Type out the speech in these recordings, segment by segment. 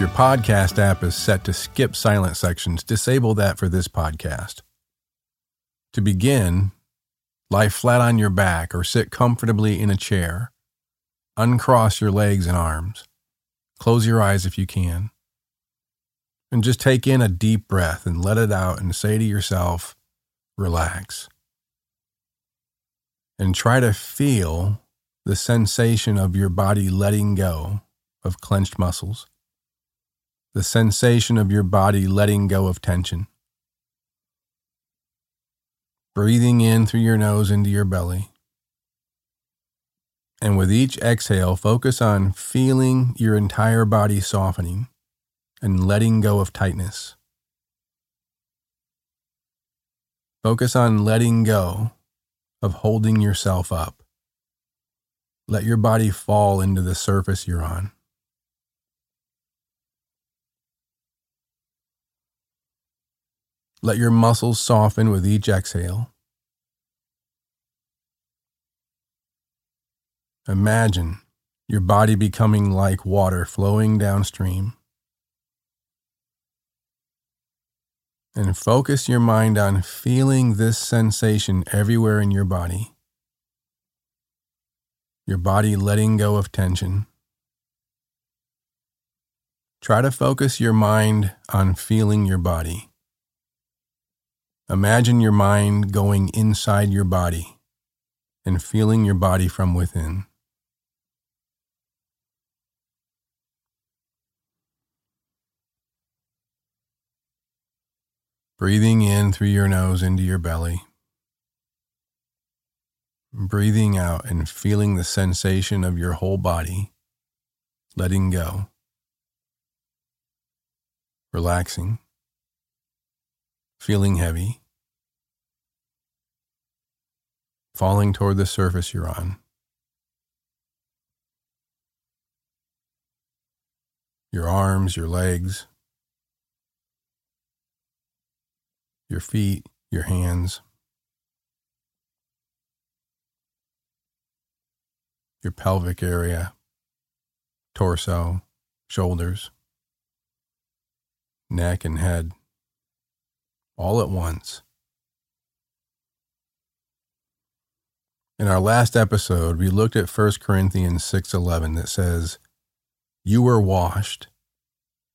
Your podcast app is set to skip silent sections, disable that for this podcast. To begin, lie flat on your back or sit comfortably in a chair. Uncross your legs and arms. Close your eyes if you can. And just take in a deep breath and let it out and say to yourself, relax. And try to feel the sensation of your body letting go of clenched muscles the sensation of your body letting go of tension. Breathing in through your nose into your belly. And with each exhale, focus on feeling your entire body softening and letting go of tightness. Focus on letting go of holding yourself up. Let your body fall into the surface you're on. Let your muscles soften with each exhale. Imagine your body becoming like water flowing downstream. And focus your mind on feeling this sensation everywhere in your body. Your body letting go of tension. Try to focus your mind on feeling your body. Imagine your mind going inside your body and feeling your body from within. Breathing in through your nose into your belly. Breathing out and feeling the sensation of your whole body, letting go, relaxing, feeling heavy. Falling toward the surface you're on. Your arms, your legs, your feet, your hands, your pelvic area, torso, shoulders, neck, and head, all at once. In our last episode, we looked at 1 Corinthians 6:11 that says, "You were washed,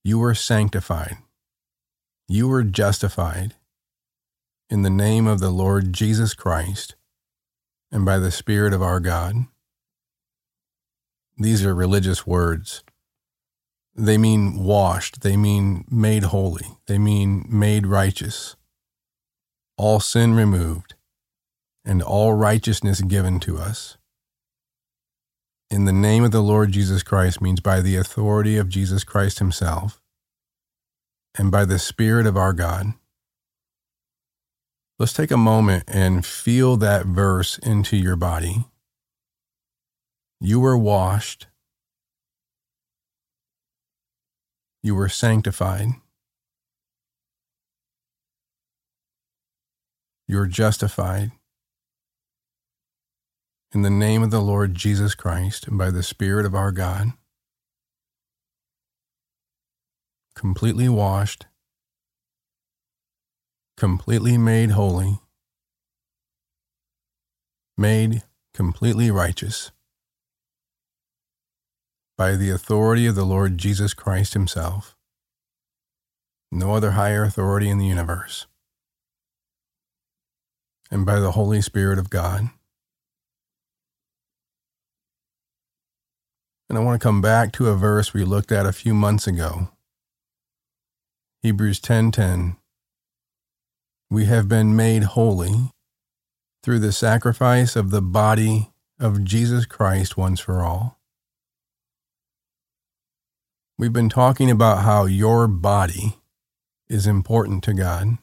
you were sanctified, you were justified in the name of the Lord Jesus Christ and by the Spirit of our God." These are religious words. They mean washed, they mean made holy, they mean made righteous, all sin removed and all righteousness given to us. In the name of the Lord Jesus Christ means by the authority of Jesus Christ Himself and by the Spirit of our God. Let's take a moment and feel that verse into your body. You were washed. You were sanctified. You're justified. In the name of the Lord Jesus Christ and by the Spirit of our God, completely washed, completely made holy, made completely righteous by the authority of the Lord Jesus Christ Himself. No other higher authority in the universe. And by the Holy Spirit of God. And I want to come back to a verse we looked at a few months ago. Hebrews 10:10 We have been made holy through the sacrifice of the body of Jesus Christ once for all. We've been talking about how your body is important to God.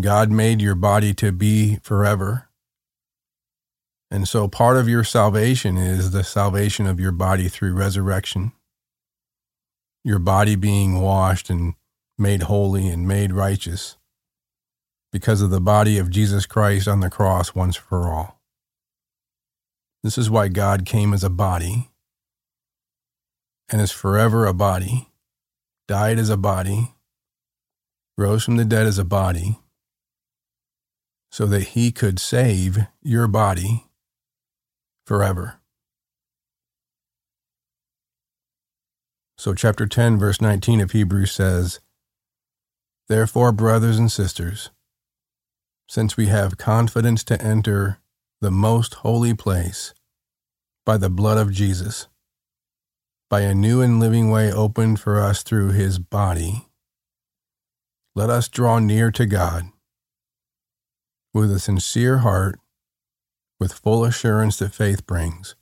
God made your body to be forever. And so part of your salvation is the salvation of your body through resurrection. Your body being washed and made holy and made righteous because of the body of Jesus Christ on the cross once for all. This is why God came as a body and is forever a body, died as a body, rose from the dead as a body, so that he could save your body forever. So, chapter 10, verse 19 of Hebrews says, Therefore, brothers and sisters, since we have confidence to enter the most holy place by the blood of Jesus, by a new and living way opened for us through his body, let us draw near to God with a sincere heart, with full assurance that faith brings,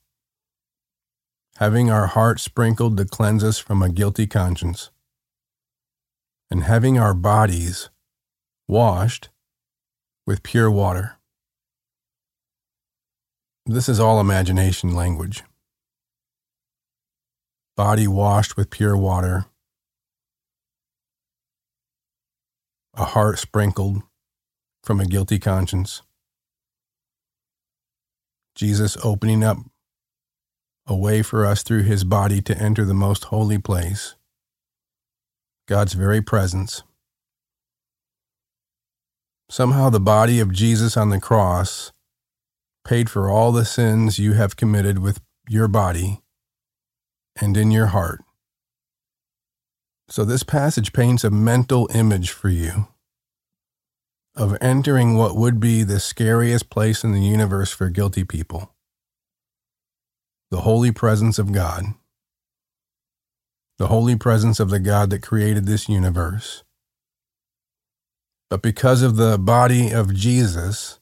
having our hearts sprinkled to cleanse us from a guilty conscience, and having our bodies washed with pure water. This is all imagination language. Body washed with pure water, a heart sprinkled from a guilty conscience, Jesus opening up a way for us through his body to enter the most holy place, God's very presence. Somehow the body of Jesus on the cross paid for all the sins you have committed with your body and in your heart. So, this passage paints a mental image for you of entering what would be the scariest place in the universe for guilty people the holy presence of God, the holy presence of the God that created this universe. But because of the body of Jesus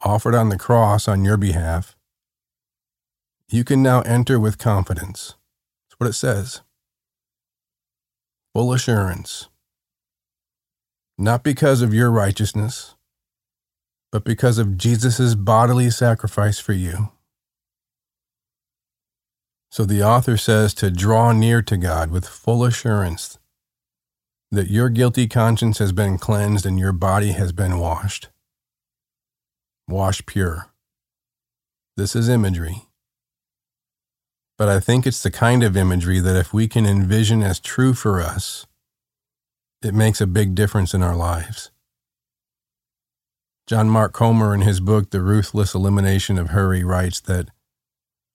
offered on the cross on your behalf, you can now enter with confidence. That's what it says. Full assurance. Not because of your righteousness, but because of Jesus' bodily sacrifice for you. So the author says to draw near to God with full assurance that your guilty conscience has been cleansed and your body has been washed. Washed pure. This is imagery. But I think it's the kind of imagery that if we can envision as true for us, it makes a big difference in our lives. John Mark Comer, in his book, The Ruthless Elimination of Hurry, writes that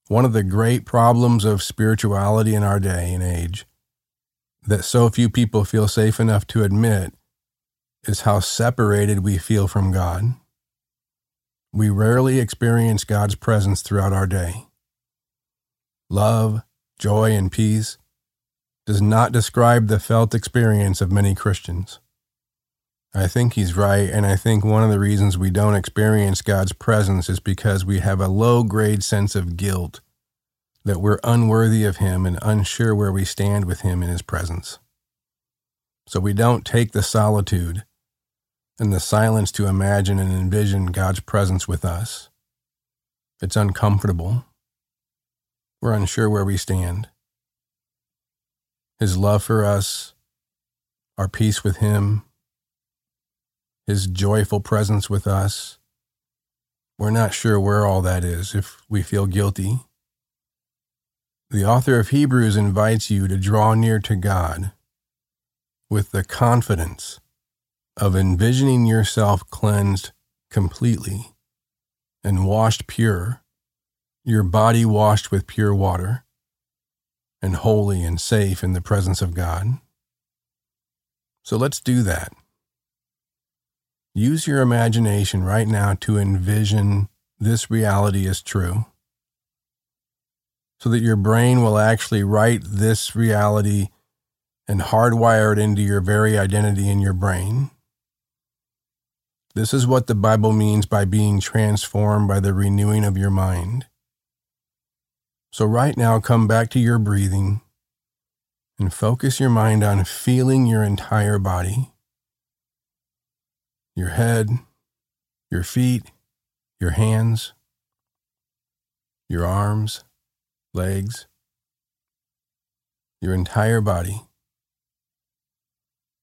one of the great problems of spirituality in our day and age that so few people feel safe enough to admit is how separated we feel from God. We rarely experience God's presence throughout our day love, joy, and peace does not describe the felt experience of many Christians. I think he's right, and I think one of the reasons we don't experience God's presence is because we have a low grade sense of guilt that we're unworthy of Him and unsure where we stand with Him in His presence. So we don't take the solitude and the silence to imagine and envision God's presence with us. It's uncomfortable we're unsure where we stand. His love for us, our peace with Him, His joyful presence with us. We're not sure where all that is if we feel guilty. The author of Hebrews invites you to draw near to God with the confidence of envisioning yourself cleansed completely and washed pure your body washed with pure water, and holy and safe in the presence of God. So let's do that. Use your imagination right now to envision this reality as true so that your brain will actually write this reality and hardwire it into your very identity in your brain. This is what the Bible means by being transformed by the renewing of your mind. So, right now, come back to your breathing and focus your mind on feeling your entire body your head, your feet, your hands, your arms, legs, your entire body.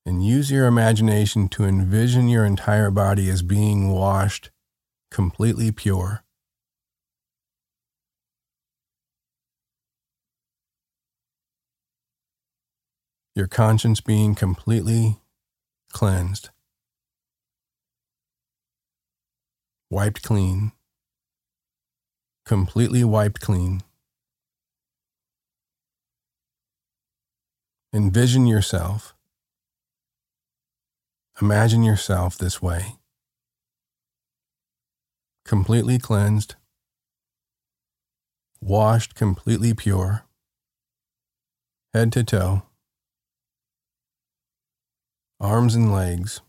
And use your imagination to envision your entire body as being washed completely pure. Your conscience being completely cleansed, wiped clean, completely wiped clean. Envision yourself. Imagine yourself this way completely cleansed, washed completely pure, head to toe, arms and legs,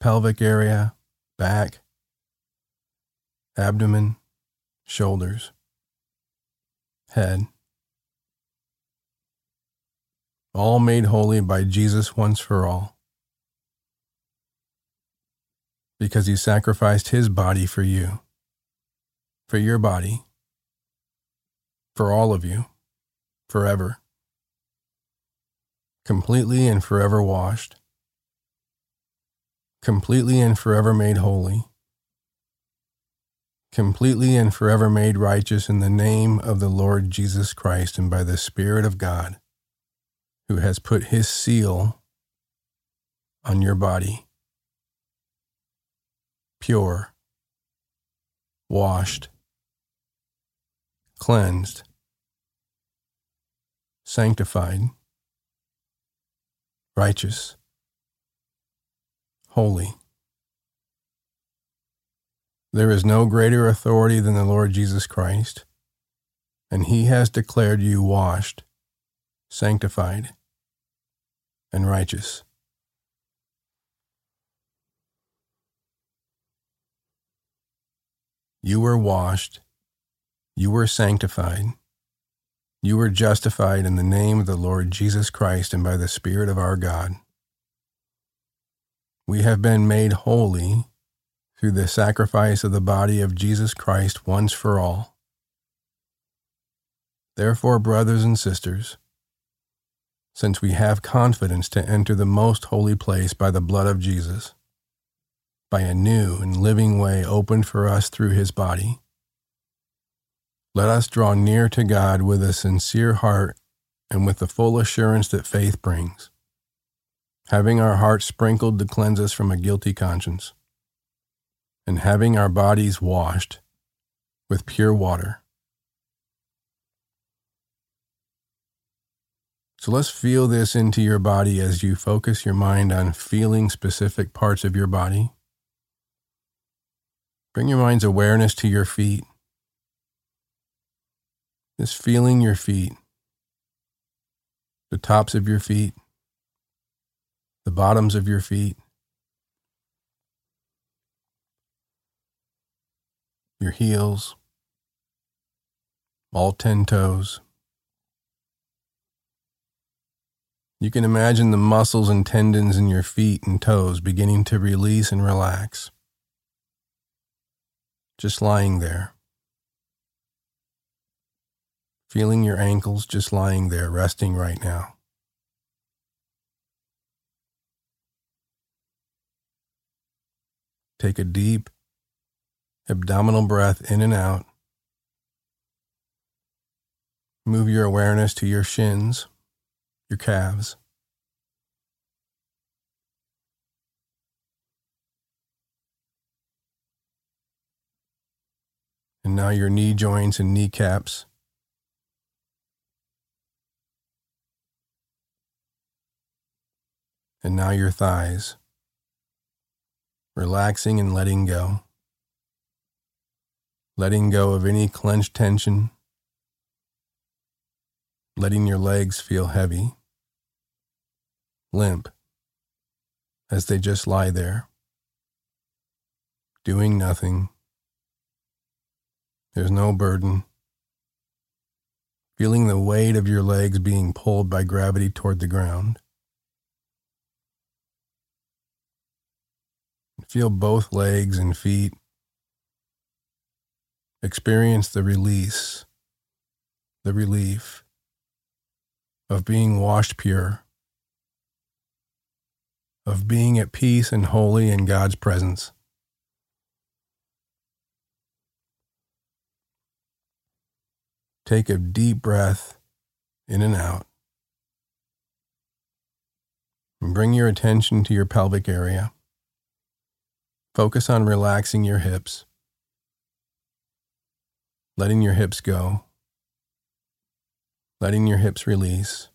pelvic area, back, abdomen, shoulders, head. All made holy by Jesus once for all. because he sacrificed his body for you, for your body, for all of you, forever, completely and forever washed, completely and forever made holy, completely and forever made righteous in the name of the Lord Jesus Christ and by the Spirit of God, who has put his seal on your body pure, washed, cleansed, sanctified, righteous, holy. There is no greater authority than the Lord Jesus Christ, and he has declared you washed, sanctified, and righteous. You were washed. You were sanctified. You were justified in the name of the Lord Jesus Christ and by the Spirit of our God. We have been made holy through the sacrifice of the body of Jesus Christ once for all. Therefore, brothers and sisters, since we have confidence to enter the most holy place by the blood of Jesus, by a new and living way opened for us through his body. Let us draw near to God with a sincere heart and with the full assurance that faith brings, having our hearts sprinkled to cleanse us from a guilty conscience, and having our bodies washed with pure water. So let's feel this into your body as you focus your mind on feeling specific parts of your body. Bring your mind's awareness to your feet. Just feeling your feet, the tops of your feet, the bottoms of your feet, your heels, all 10 toes. You can imagine the muscles and tendons in your feet and toes beginning to release and relax just lying there. Feeling your ankles just lying there, resting right now. Take a deep abdominal breath in and out. Move your awareness to your shins, your calves. And now your knee joints and kneecaps. And now your thighs. Relaxing and letting go. Letting go of any clenched tension. Letting your legs feel heavy, limp, as they just lie there, doing nothing There's no burden. Feeling the weight of your legs being pulled by gravity toward the ground. Feel both legs and feet. Experience the release, the relief of being washed pure, of being at peace and holy in God's presence. Take a deep breath in and out. And bring your attention to your pelvic area. Focus on relaxing your hips, letting your hips go, letting your hips release,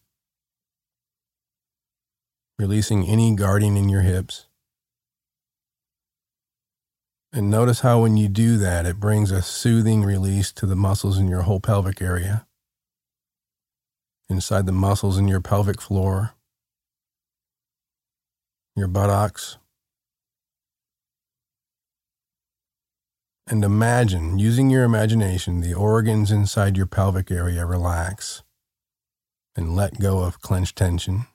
releasing any guarding in your hips. And notice how when you do that, it brings a soothing release to the muscles in your whole pelvic area, inside the muscles in your pelvic floor, your buttocks, And imagine, using your imagination, the organs inside your pelvic area relax and let go of clenched tension.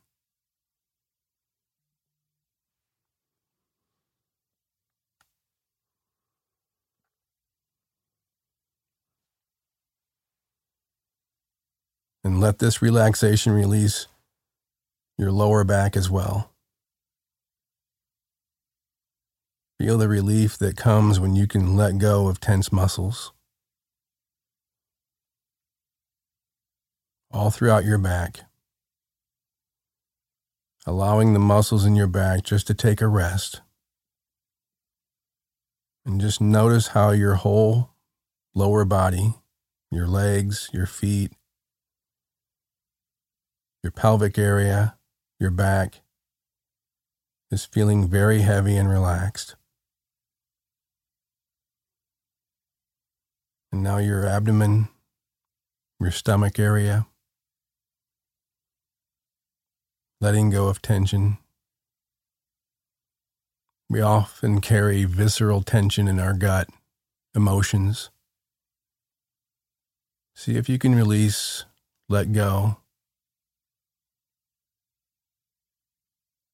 And let this relaxation release your lower back as well. Feel the relief that comes when you can let go of tense muscles. All throughout your back, allowing the muscles in your back just to take a rest. And just notice how your whole lower body, your legs, your feet, your pelvic area, your back, is feeling very heavy and relaxed. And now your abdomen, your stomach area, letting go of tension. We often carry visceral tension in our gut, emotions. See if you can release, let go.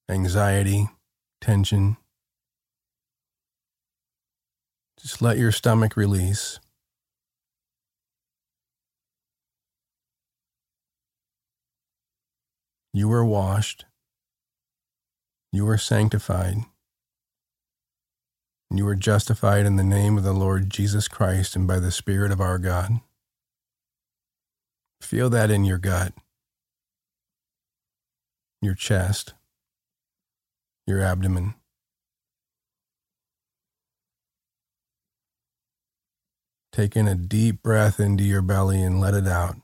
Anxiety, tension. Just let your stomach release. You were washed. You were sanctified. You were justified in the name of the Lord Jesus Christ and by the Spirit of our God. Feel that in your gut, your chest, your abdomen. Take in a deep breath into your belly and let it out.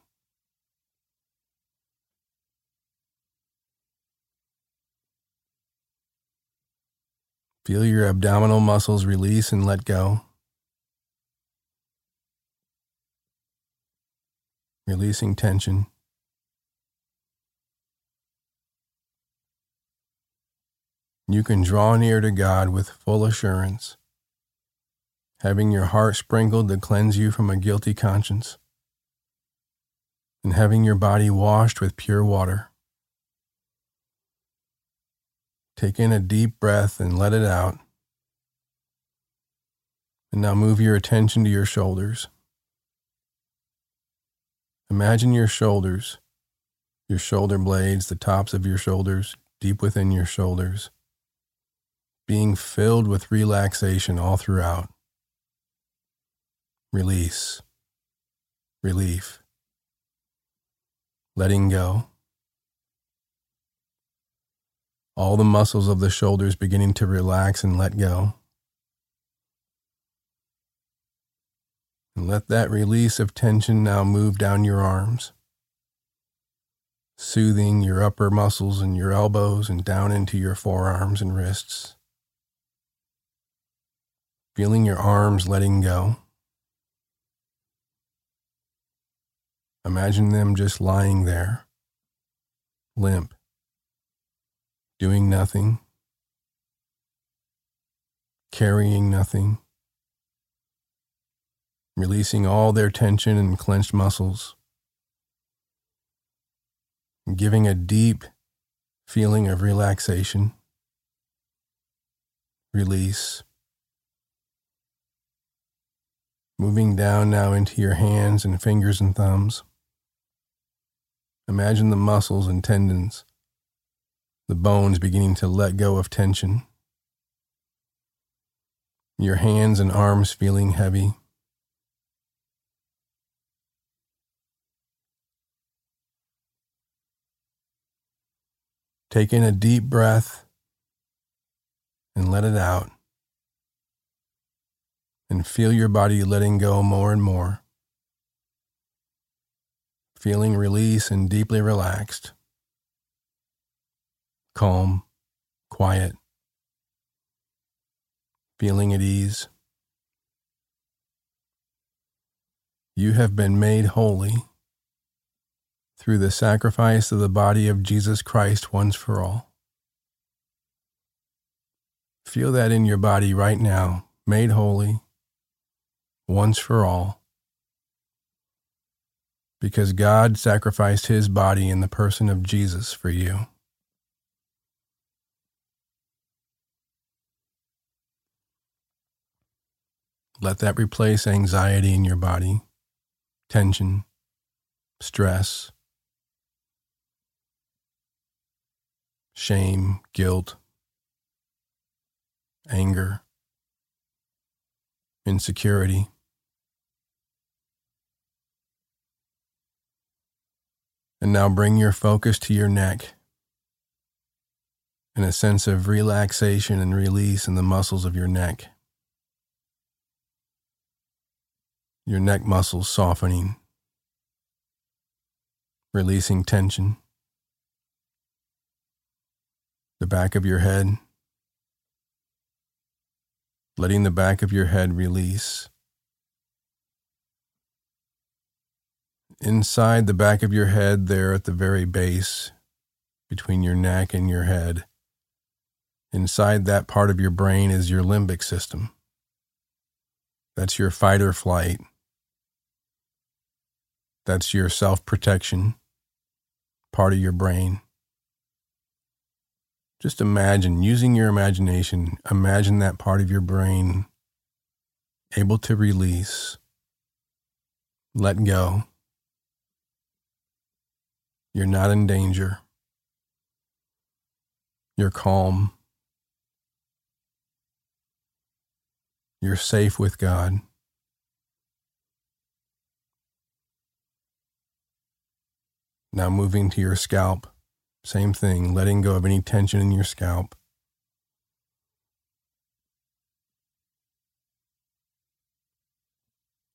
Feel your abdominal muscles release and let go. Releasing tension. You can draw near to God with full assurance, having your heart sprinkled to cleanse you from a guilty conscience, and having your body washed with pure water. Take in a deep breath and let it out. And now move your attention to your shoulders. Imagine your shoulders, your shoulder blades, the tops of your shoulders, deep within your shoulders, being filled with relaxation all throughout. Release, relief, letting go all the muscles of the shoulders beginning to relax and let go. And let that release of tension now move down your arms, soothing your upper muscles and your elbows and down into your forearms and wrists. Feeling your arms letting go. Imagine them just lying there, limp doing nothing, carrying nothing, releasing all their tension and clenched muscles, giving a deep feeling of relaxation, release. Moving down now into your hands and fingers and thumbs. Imagine the muscles and tendons, the bones beginning to let go of tension. Your hands and arms feeling heavy. Take in a deep breath and let it out. And feel your body letting go more and more. Feeling release and deeply relaxed. Calm, quiet. Feeling at ease. You have been made holy through the sacrifice of the body of Jesus Christ once for all. Feel that in your body right now, made holy, once for all, because God sacrificed his body in the person of Jesus for you. Let that replace anxiety in your body, tension, stress, shame, guilt, anger, insecurity. And now bring your focus to your neck and a sense of relaxation and release in the muscles of your neck. Your neck muscles softening, releasing tension the back of your head, letting the back of your head release. Inside the back of your head, there at the very base, between your neck and your head, inside that part of your brain is your limbic system. That's your fight or flight. That's your self protection part of your brain. Just imagine, using your imagination, imagine that part of your brain able to release, let go. You're not in danger. You're calm. You're safe with God. Now moving to your scalp. Same thing, letting go of any tension in your scalp.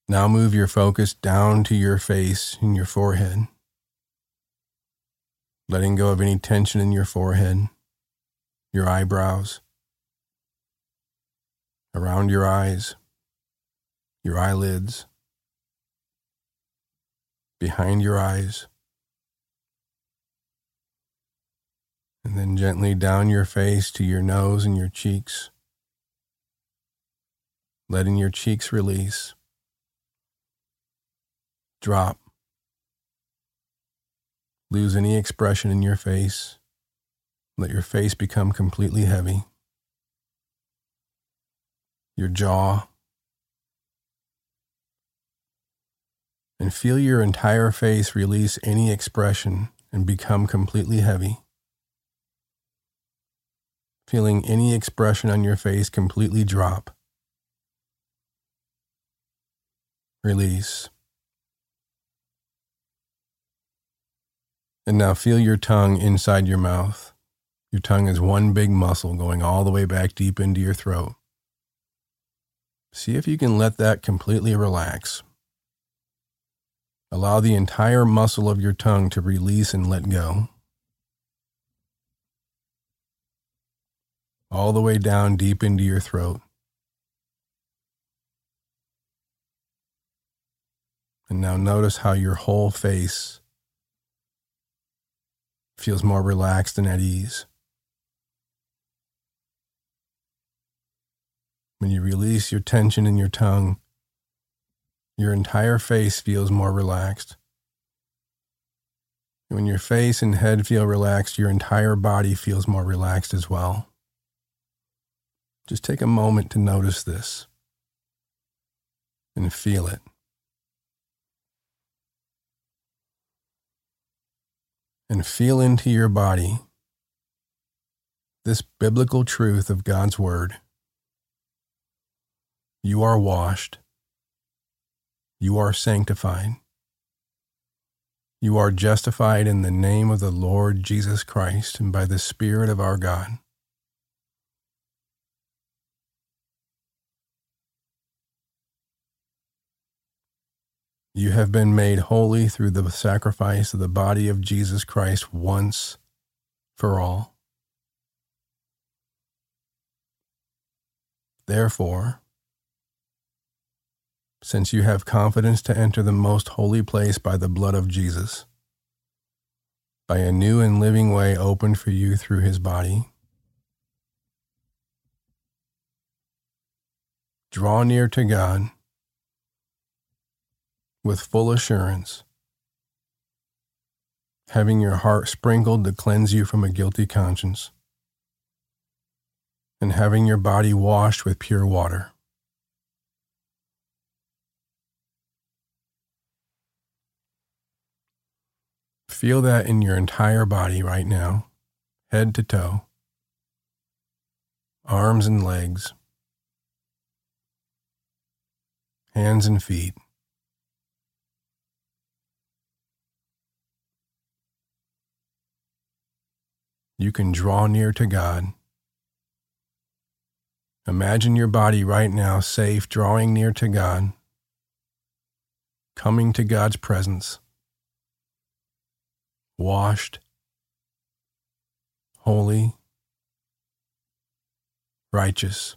Now move your focus down to your face and your forehead, letting go of any tension in your forehead, your eyebrows, around your eyes, your eyelids, behind your eyes. And then gently down your face to your nose and your cheeks, letting your cheeks release. Drop. Lose any expression in your face. Let your face become completely heavy. Your jaw. And feel your entire face release any expression and become completely heavy feeling any expression on your face completely drop. Release. And now feel your tongue inside your mouth. Your tongue is one big muscle going all the way back deep into your throat. See if you can let that completely relax. Allow the entire muscle of your tongue to release and let go. All the way down deep into your throat. And now notice how your whole face feels more relaxed and at ease. When you release your tension in your tongue, your entire face feels more relaxed. When your face and head feel relaxed, your entire body feels more relaxed as well. Just take a moment to notice this and feel it. And feel into your body this biblical truth of God's Word. You are washed. You are sanctified. You are justified in the name of the Lord Jesus Christ and by the Spirit of our God. You have been made holy through the sacrifice of the body of Jesus Christ once for all. Therefore, since you have confidence to enter the most holy place by the blood of Jesus, by a new and living way opened for you through his body, draw near to God with full assurance, having your heart sprinkled to cleanse you from a guilty conscience and having your body washed with pure water. Feel that in your entire body right now, head to toe, arms and legs, hands and feet. You can draw near to God Imagine your body right now safe, drawing near to God, coming to God's presence, washed, holy, righteous.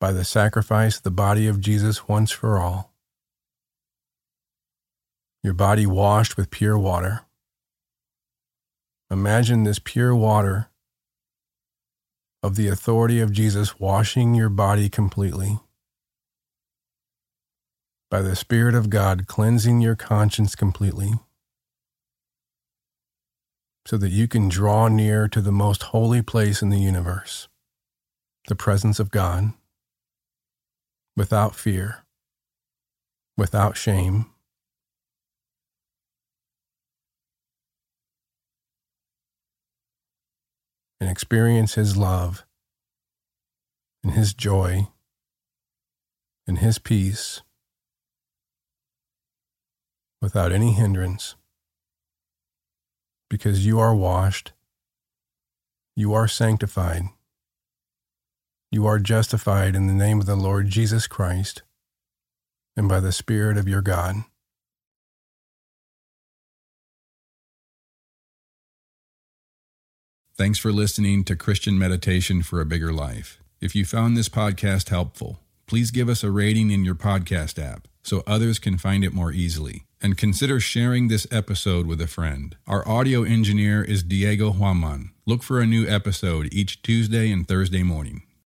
By the sacrifice of the body of Jesus once for all, your body washed with pure water. Imagine this pure water of the authority of Jesus washing your body completely. By the Spirit of God cleansing your conscience completely. So that you can draw near to the most holy place in the universe, the presence of God, without fear, without shame, and experience His love and His joy and His peace without any hindrance because you are washed, you are sanctified, you are justified in the name of the Lord Jesus Christ and by the Spirit of your God. Thanks for listening to Christian Meditation for a Bigger Life. If you found this podcast helpful, please give us a rating in your podcast app so others can find it more easily. And consider sharing this episode with a friend. Our audio engineer is Diego Huaman. Look for a new episode each Tuesday and Thursday morning.